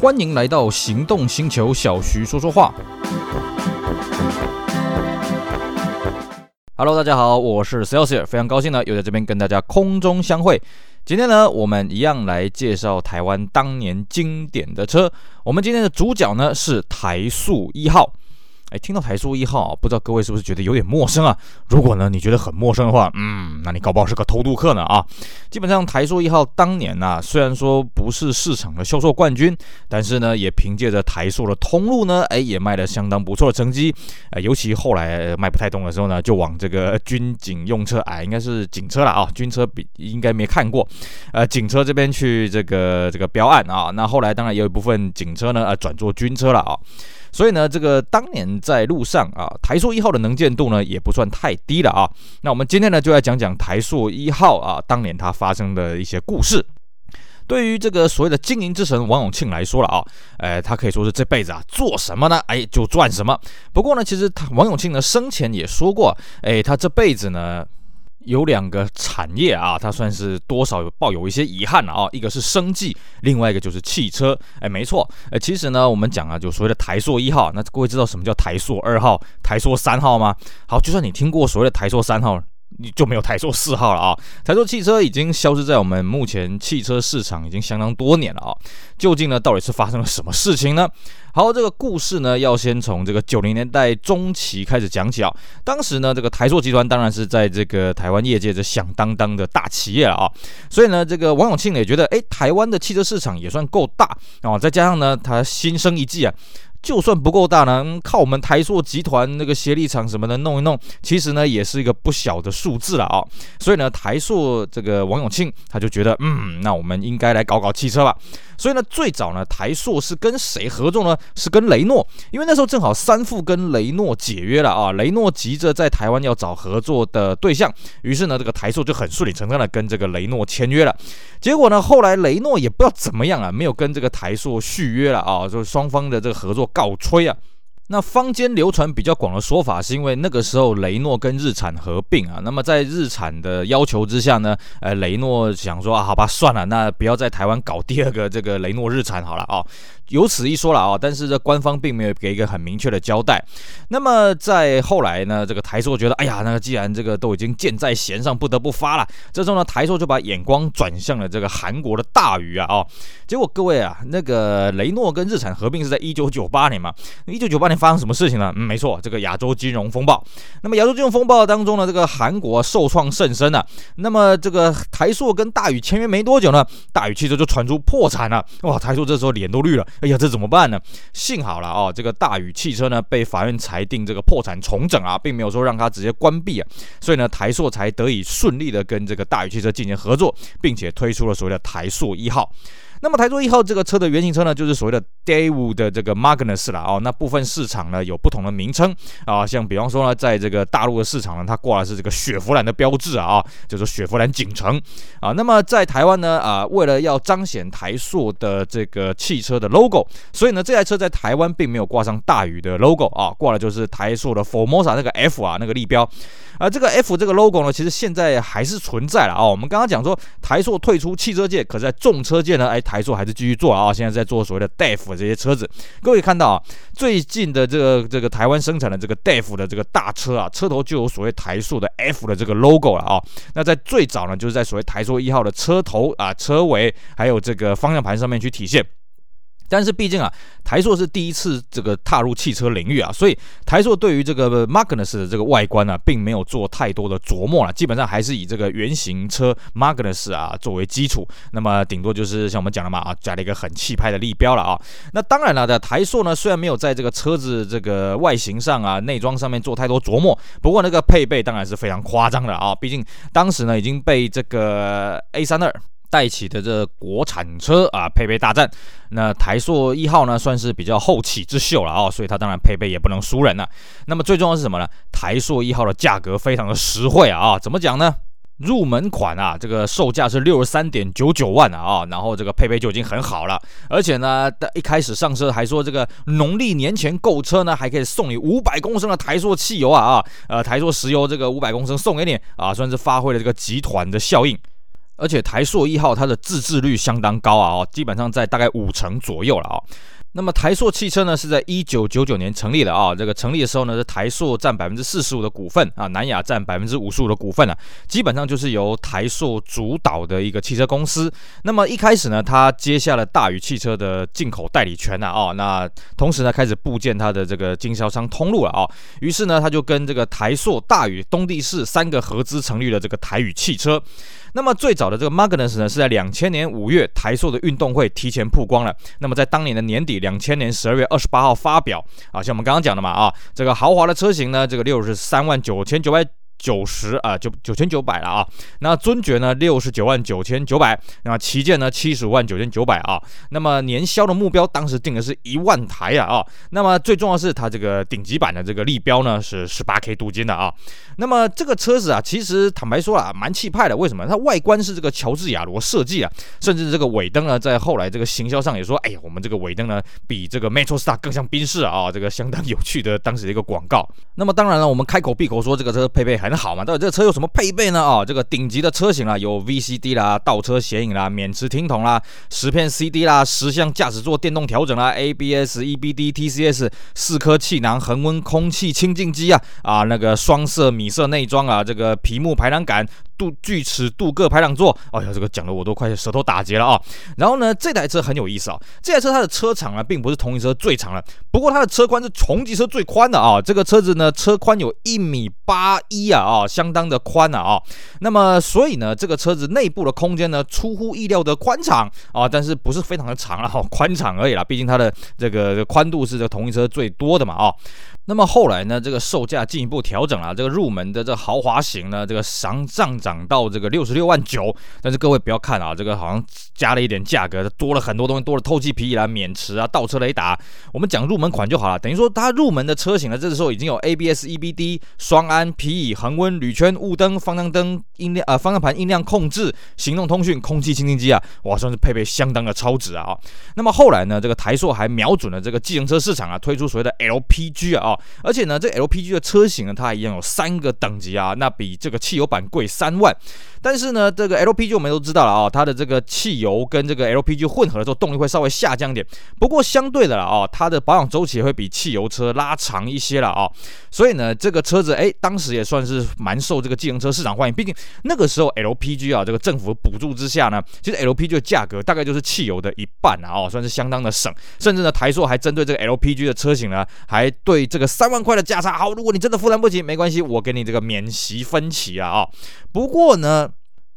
欢迎来到行动星球，小徐说说话。Hello，大家好，我是 Celsius，非常高兴呢，又在这边跟大家空中相会。今天呢，我们一样来介绍台湾当年经典的车。我们今天的主角呢是台塑一号。哎，听到台塑一号，不知道各位是不是觉得有点陌生啊？如果呢你觉得很陌生的话，嗯，那你搞不好是个偷渡客呢啊！基本上台塑一号当年啊，虽然说不是市场的销售冠军，但是呢也凭借着台塑的通路呢，哎也卖了相当不错的成绩。呃，尤其后来卖不太动的时候呢，就往这个军警用车，哎，应该是警车了啊，军车比应该没看过，呃，警车这边去这个这个标案啊。那后来当然也有一部分警车呢，呃，转做军车了啊。所以呢，这个当年在路上啊，台塑一号的能见度呢也不算太低了啊。那我们今天呢就来讲讲台塑一号啊，当年它发生的一些故事。对于这个所谓的经营之神王永庆来说了啊，哎，他可以说是这辈子啊做什么呢，哎，就赚什么。不过呢，其实他王永庆呢生前也说过，哎，他这辈子呢。有两个产业啊，它算是多少有抱有一些遗憾了啊。一个是生计，另外一个就是汽车。哎，没错。哎，其实呢，我们讲啊，就所谓的台塑一号，那各位知道什么叫台塑二号、台塑三号吗？好，就算你听过所谓的台塑三号。你就没有台硕四号了啊！台硕汽车已经消失在我们目前汽车市场已经相当多年了啊！究竟呢，到底是发生了什么事情呢？好，这个故事呢，要先从这个九零年代中期开始讲起啊。当时呢，这个台硕集团当然是在这个台湾业界这响当当的大企业了啊。所以呢，这个王永庆也觉得，哎，台湾的汽车市场也算够大啊。再加上呢，他心生一计啊。就算不够大呢，靠我们台塑集团那个协力厂什么的弄一弄，其实呢也是一个不小的数字了啊。所以呢，台塑这个王永庆他就觉得，嗯，那我们应该来搞搞汽车吧。所以呢，最早呢，台塑是跟谁合作呢？是跟雷诺，因为那时候正好三富跟雷诺解约了啊。雷诺急着在台湾要找合作的对象，于是呢，这个台塑就很顺理成章的跟这个雷诺签约了。结果呢，后来雷诺也不知道怎么样啊，没有跟这个台塑续约了啊，就双方的这个合作告吹啊。那坊间流传比较广的说法，是因为那个时候雷诺跟日产合并啊，那么在日产的要求之下呢，呃，雷诺想说啊，好吧，算了，那不要在台湾搞第二个这个雷诺日产好了啊。有此一说了啊，但是这官方并没有给一个很明确的交代。那么在后来呢，这个台硕觉得，哎呀，那既然这个都已经箭在弦上，不得不发了。这时候呢，台硕就把眼光转向了这个韩国的大宇啊啊。结果各位啊，那个雷诺跟日产合并是在一九九八年嘛？一九九八年发生什么事情呢？嗯，没错，这个亚洲金融风暴。那么亚洲金融风暴当中呢，这个韩国受创甚深啊。那么这个台硕跟大宇签约没多久呢，大宇汽车就传出破产了。哇，台硕这时候脸都绿了。哎呀，这怎么办呢？幸好了哦，这个大宇汽车呢被法院裁定这个破产重整啊，并没有说让它直接关闭啊，所以呢台硕才得以顺利的跟这个大宇汽车进行合作，并且推出了所谓的台硕一号。那么台塑一号这个车的原型车呢，就是所谓的 Daewoo 的这个 Magnus 了哦。那部分市场呢有不同的名称啊，像比方说呢，在这个大陆的市场呢，它挂的是这个雪佛兰的标志啊，就是雪佛兰景程啊。那么在台湾呢啊，为了要彰显台塑的这个汽车的 logo，所以呢这台车在台湾并没有挂上大宇的 logo 啊，挂的就是台塑的 Formosa 那个 F 啊那个立标。啊，这个 F 这个 logo 呢，其实现在还是存在了啊。我们刚刚讲说台塑退出汽车界，可在重车界呢，哎，台塑还是继续做啊。现在在做所谓的 DEF 这些车子，各位看到啊，最近的这个这个台湾生产的这个 DEF 的这个大车啊，车头就有所谓台塑的 F 的这个 logo 了啊。那在最早呢，就是在所谓台塑一号的车头啊、车尾还有这个方向盘上面去体现。但是毕竟啊，台硕是第一次这个踏入汽车领域啊，所以台硕对于这个 Magnus 的这个外观啊，并没有做太多的琢磨了，基本上还是以这个原型车 Magnus 啊作为基础，那么顶多就是像我们讲的嘛啊，加了一个很气派的立标了啊。那当然了，的台硕呢，虽然没有在这个车子这个外形上啊、内装上面做太多琢磨，不过那个配备当然是非常夸张的啊，毕竟当时呢已经被这个 A32。带起的这国产车啊，配备大战，那台硕一号呢，算是比较后起之秀了啊，所以它当然配备也不能输人了。那么最重要是什么呢？台硕一号的价格非常的实惠啊啊，怎么讲呢？入门款啊，这个售价是六十三点九九万啊啊，然后这个配备就已经很好了，而且呢，一开始上车还说这个农历年前购车呢，还可以送你五百公升的台塑汽油啊啊，呃，台塑石油这个五百公升送给你啊，算是发挥了这个集团的效应。而且台塑一号它的自制率相当高啊，哦，基本上在大概五成左右了啊。那么台塑汽车呢，是在一九九九年成立的啊。这个成立的时候呢，是台塑占百分之四十五的股份啊，南亚占百分之五十五的股份啊，基本上就是由台塑主导的一个汽车公司。那么一开始呢，他接下了大宇汽车的进口代理权啊，哦，那同时呢，开始布建他的这个经销商通路了啊。于是呢，他就跟这个台塑、大宇、东帝士三个合资成立了这个台宇汽车。那么最早的这个 Magnus 呢，是在两千年五月台塑的运动会提前曝光了。那么在当年的年底，两千年十二月二十八号发表啊，像我们刚刚讲的嘛啊，这个豪华的车型呢，这个六十三万九千九百。九十啊，九九千九百了啊。那尊爵呢，六十九万九千九百。那旗舰呢，七十五万九千九百啊。那么年销的目标当时定的是一万台啊啊。那么最重要的是它这个顶级版的这个立标呢是十八 K 镀金的啊。那么这个车子啊，其实坦白说啊，蛮气派的。为什么？它外观是这个乔治亚罗设计啊，甚至这个尾灯呢，在后来这个行销上也说，哎呀，我们这个尾灯呢，比这个 Metrostar 更像宾士啊。这个相当有趣的当时的一个广告。那么当然了，我们开口闭口说这个车配备还很好嘛，到底这个车有什么配备呢？哦，这个顶级的车型啊，有 VCD 啦、倒车显影啦、免持听筒啦、十片 CD 啦、十项驾驶座电动调整啦、ABS、EBD、TCS、四颗气囊、恒温空气清净机啊啊，那个双色米色内装啊，这个皮木排挡杆。镀锯齿镀铬排挡座，哎呀，这个讲的我都快舌头打结了啊！然后呢，这台车很有意思啊，这台车它的车长啊，并不是同级车最长的，不过它的车宽是同级车最宽的啊。这个车子呢，车宽有一米八一啊啊，相当的宽啊啊。那么所以呢，这个车子内部的空间呢，出乎意料的宽敞啊，但是不是非常的长了，宽敞而已啦。毕竟它的这个宽度是这同一车最多的嘛啊。那么后来呢，这个售价进一步调整了，这个入门的这豪华型呢，这个上上涨到这个六十六万九。但是各位不要看啊，这个好像加了一点价格，多了很多东西，多了透气皮啦、免持啊、倒车雷达。我们讲入门款就好了，等于说它入门的车型呢，这个时候已经有 ABS、EBD、双安、皮椅、恒温、铝圈、雾灯、方向灯、音量啊、方向盘音量控制、行动通讯、空气清新机啊，哇，算是配备相当的超值啊。那么后来呢，这个台硕还瞄准了这个计程车市场啊，推出所谓的 LPG 啊。而且呢，这 LPG 的车型呢，它一样有三个等级啊，那比这个汽油版贵三万。但是呢，这个 LPG 我们都知道了啊，它的这个汽油跟这个 LPG 混合的时候，动力会稍微下降点。不过相对的了啊，它的保养周期会比汽油车拉长一些了啊。所以呢，这个车子哎，当时也算是蛮受这个计程车市场欢迎。毕竟那个时候 LPG 啊，这个政府补助之下呢，其实 LPG 的价格大概就是汽油的一半啊，哦，算是相当的省。甚至呢，台塑还针对这个 LPG 的车型呢，还对这个三万块的价差，好，如果你真的负担不起，没关系，我给你这个免息分期啊啊。不过呢。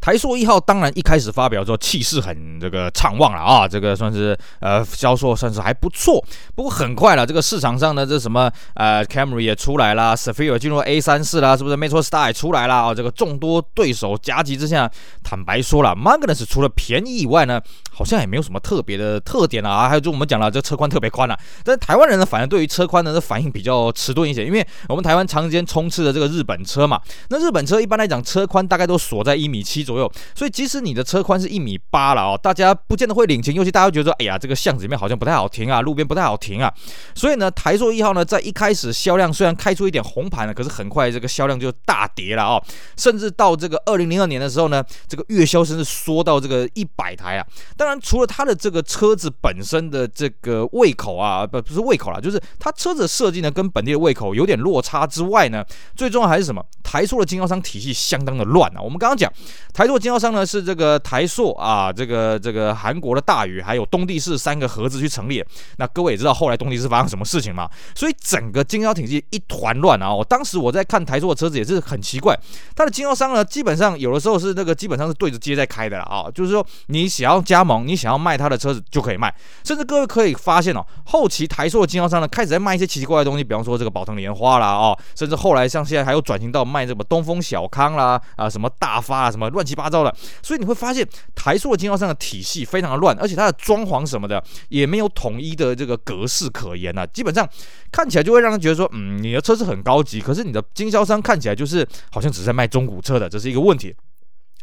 台塑一号当然一开始发表之后气势很这个畅旺了啊，这个算是呃销售算是还不错。不过很快了，这个市场上的这什么呃 Camry 也出来啦 s a f i r e 进入 A 三四啦，是不是 Metrostar 也出来了啊？这个众多对手夹击之下，坦白说了，Magnus 除了便宜以外呢，好像也没有什么特别的特点啊。还有就我们讲了，这车宽特别宽了，但是台湾人呢，反而对于车宽呢，这反应比较迟钝一些，因为我们台湾长时间充斥的这个日本车嘛，那日本车一般来讲车宽大概都锁在一米七左右，所以即使你的车宽是一米八了哦，大家不见得会领情，尤其大家觉得说，哎呀，这个巷子里面好像不太好停啊，路边不太好停啊。所以呢，台硕一号呢，在一开始销量虽然开出一点红盘了，可是很快这个销量就大跌了哦，甚至到这个二零零二年的时候呢，这个月销甚至缩到这个一百台啊。但当然，除了它的这个车子本身的这个胃口啊，不不是胃口啦，就是它车子设计呢，跟本地的胃口有点落差之外呢，最重要还是什么？台塑的经销商体系相当的乱啊。我们刚刚讲台塑经销商呢是这个台塑啊，这个这个韩国的大宇还有东帝士三个合资去成立。那各位也知道后来东帝士发生什么事情吗？所以整个经销体系一团乱啊！我当时我在看台塑的车子也是很奇怪，它的经销商呢基本上有的时候是那个基本上是对着街在开的了啊，就是说你想要加盟，你想要卖他的车子就可以卖。甚至各位可以发现哦，后期台塑的经销商呢开始在卖一些奇奇怪怪的东西，比方说这个宝腾莲花啦啊，甚至后来像现在还有转型到卖什么东风小康啦啊，什么大发啊，什么乱七八糟的。所以你会发现台塑的经销商的体系非常的乱，而且它的装潢什么的也没有统一的这个格式可言呐、啊。基本上看起来就会让人觉得说，嗯，你的车是很高级，可是你的经销商看起来就是好像只是在卖中古车的，这是一个问题。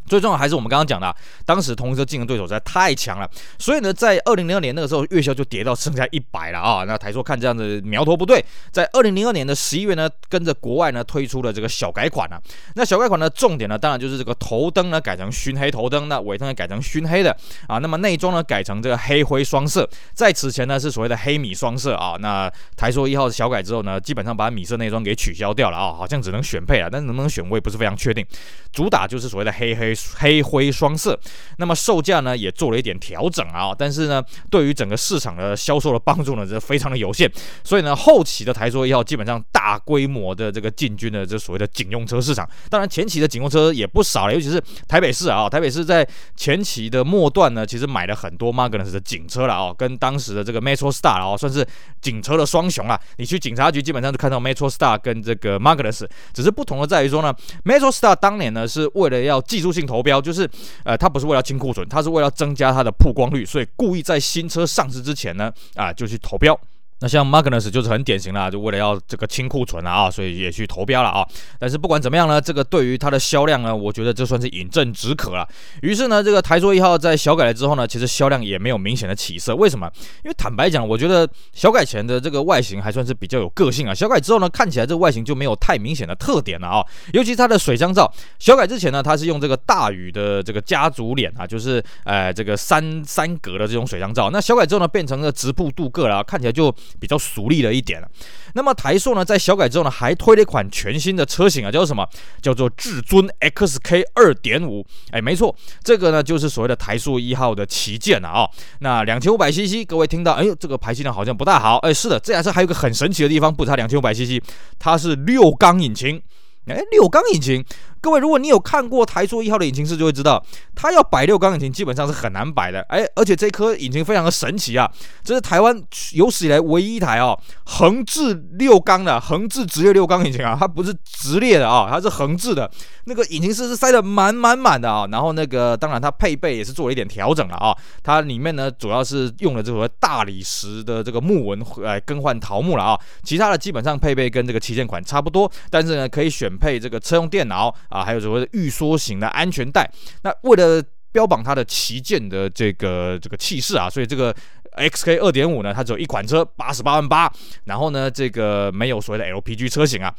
最重要还是我们刚刚讲的，当时同一车竞争对手实在太强了，所以呢，在二零零二年那个时候，月销就跌到剩下一百了啊。那台硕看这样子苗头不对，在二零零二年的十一月呢，跟着国外呢推出了这个小改款啊。那小改款呢，重点呢，当然就是这个头灯呢改成熏黑头灯，那尾灯呢改成熏黑的啊。那么内装呢改成这个黑灰双色，在此前呢是所谓的黑米双色啊。那台硕一号小改之后呢，基本上把米色内装给取消掉了啊，好像只能选配了，但是能不能选我也不是非常确定。主打就是所谓的黑黑。黑灰双色，那么售价呢也做了一点调整啊，但是呢，对于整个市场的销售的帮助呢，是非常的有限。所以呢，后期的台塑一号基本上大规模的这个进军了这所谓的警用车市场。当然，前期的警用车也不少了，尤其是台北市啊，台北市在前期的末段呢，其实买了很多 Magnus 的警车了啊，跟当时的这个 Metro Star 啊，算是警车的双雄啊。你去警察局基本上就看到 Metro Star 跟这个 Magnus，只是不同的在于说呢，Metro Star 当年呢是为了要技术性。投标就是，呃，它不是为了清库存，它是为了增加它的曝光率，所以故意在新车上市之前呢，啊，就去投标。那像 Magnus 就是很典型啦，就为了要这个清库存了啊，所以也去投标了啊。但是不管怎么样呢，这个对于它的销量呢，我觉得这算是饮鸩止渴了。于是呢，这个台塑一号在小改了之后呢，其实销量也没有明显的起色。为什么？因为坦白讲，我觉得小改前的这个外形还算是比较有个性啊。小改之后呢，看起来这个外形就没有太明显的特点了啊。尤其它的水箱罩，小改之前呢，它是用这个大宇的这个家族脸啊，就是呃这个三三格的这种水箱罩。那小改之后呢，变成了直瀑镀铬了，啊看起来就比较熟练了一点了。那么台硕呢，在小改之后呢，还推了一款全新的车型啊，叫什么？叫做至尊 XK 二点五。哎，没错，这个呢就是所谓的台硕一号的旗舰了啊。那两千五百 CC，各位听到，哎呦，这个排气量好像不大好。哎，是的，这台车还有个很神奇的地方，不差两千五百 CC，它是六缸引擎。哎，六缸引擎。各位，如果你有看过台塑一号的引擎室，就会知道，它要摆六缸引擎基本上是很难摆的。哎，而且这颗引擎非常的神奇啊，这是台湾有史以来唯一一台哦横置六缸的横置直列六缸引擎啊，它不是直列的啊，它是横置的。那个引擎室是塞得满满满的啊，然后那个当然它配备也是做了一点调整了啊，它里面呢主要是用了这个大理石的这个木纹来更换桃木了啊，其他的基本上配备跟这个旗舰款差不多，但是呢可以选配这个车用电脑。啊，还有所谓的预缩型的安全带，那为了标榜它的旗舰的这个这个气势啊，所以这个 XK 二点五呢，它只有一款车，八十八万八，然后呢，这个没有所谓的 LPG 车型啊。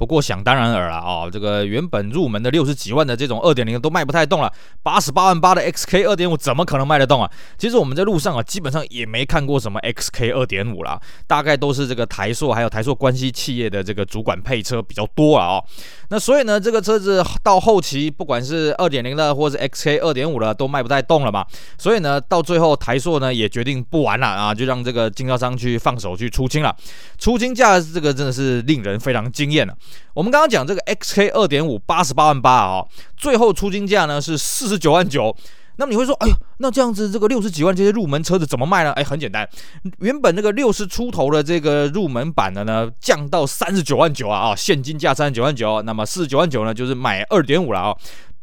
不过想当然尔了啊，这个原本入门的六十几万的这种二点零都卖不太动了，八十八万八的 XK 二点五怎么可能卖得动啊？其实我们在路上啊，基本上也没看过什么 XK 二点五啦，大概都是这个台硕还有台硕关系企业的这个主管配车比较多了啊。那所以呢，这个车子到后期不管是二点零的或是 XK 二点五的都卖不太动了嘛，所以呢，到最后台硕呢也决定不玩了啊，就让这个经销商去放手去出清了，出清价这个真的是令人非常惊艳了。我们刚刚讲这个 XK 二点五八十八万八啊，最后出金价呢是四十九万九。那么你会说，哎呦，那这样子这个六十几万这些入门车子怎么卖呢？哎，很简单，原本那个六十出头的这个入门版的呢，降到三十九万九啊啊，现金价三十九万九，那么四十九万九呢，就是买二点五了啊。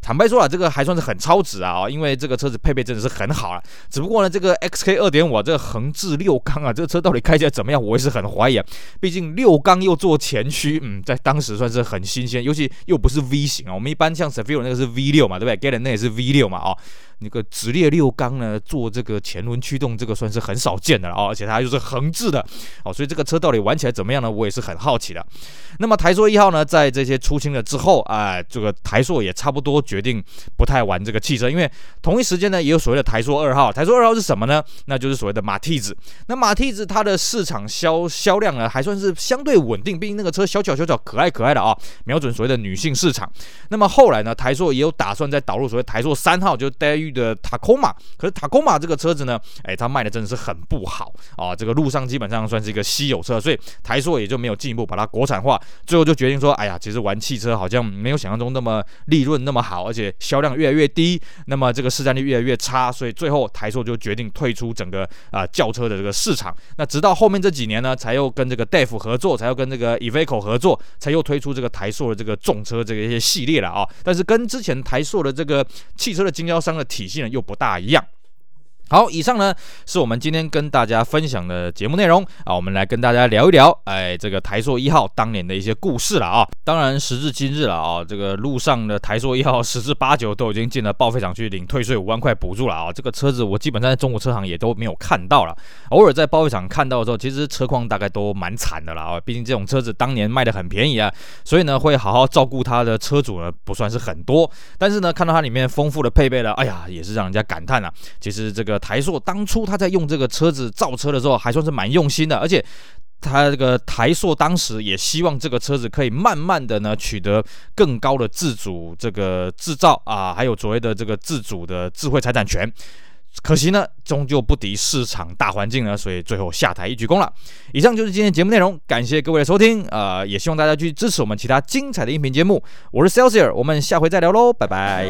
坦白说啊，这个还算是很超值啊，因为这个车子配备真的是很好啊。只不过呢，这个 XK 二点五啊，这个横置六缸啊，这个车到底开起来怎么样，我也是很怀疑啊。毕竟六缸又做前驱，嗯，在当时算是很新鲜，尤其又不是 V 型啊。我们一般像 s e v i r o 那个是 V 六嘛，对不对？Galant 那也是 V 六嘛，哦。那个直列六缸呢，做这个前轮驱动，这个算是很少见的了哦，而且它又是横置的哦，所以这个车到底玩起来怎么样呢？我也是很好奇的。那么台硕一号呢，在这些出清了之后，啊、这个台硕也差不多决定不太玩这个汽车，因为同一时间呢，也有所谓的台硕二号。台硕二号是什么呢？那就是所谓的马蹄子。那马蹄子它的市场销销量呢，还算是相对稳定，毕竟那个车小巧小巧，可爱可爱的啊、哦，瞄准所谓的女性市场。那么后来呢，台硕也有打算再导入所谓台硕三号，就带的的塔科马，可是塔科马这个车子呢，哎，它卖的真的是很不好啊，这个路上基本上算是一个稀有车，所以台硕也就没有进一步把它国产化，最后就决定说，哎呀，其实玩汽车好像没有想象中那么利润那么好，而且销量越来越低，那么这个市占率越来越差，所以最后台硕就决定退出整个啊轿车的这个市场。那直到后面这几年呢，才又跟这个 DEF 合作，才又跟这个 Iveco 合作，才又推出这个台硕的这个重车这个一些系列了啊。但是跟之前台硕的这个汽车的经销商的体系呢，又不大一样。好，以上呢是我们今天跟大家分享的节目内容啊，我们来跟大家聊一聊，哎，这个台硕一号当年的一些故事了啊。当然，时至今日了啊，这个路上的台硕一号十之八九都已经进了报废厂去领退税五万块补助了啊。这个车子我基本上在中国车行也都没有看到了，偶尔在报废厂看到的时候，其实车况大概都蛮惨的了啊。毕竟这种车子当年卖的很便宜啊，所以呢，会好好照顾它的车主呢不算是很多。但是呢，看到它里面丰富的配备了，哎呀，也是让人家感叹啊。其实这个。台硕当初他在用这个车子造车的时候，还算是蛮用心的，而且他这个台硕当时也希望这个车子可以慢慢的呢取得更高的自主这个制造啊，还有所谓的这个自主的智慧财产权。可惜呢，终究不敌市场大环境呢，所以最后下台一鞠躬了。以上就是今天节目内容，感谢各位的收听，呃，也希望大家去支持我们其他精彩的音频节目。我是 Celsius，我们下回再聊喽，拜拜。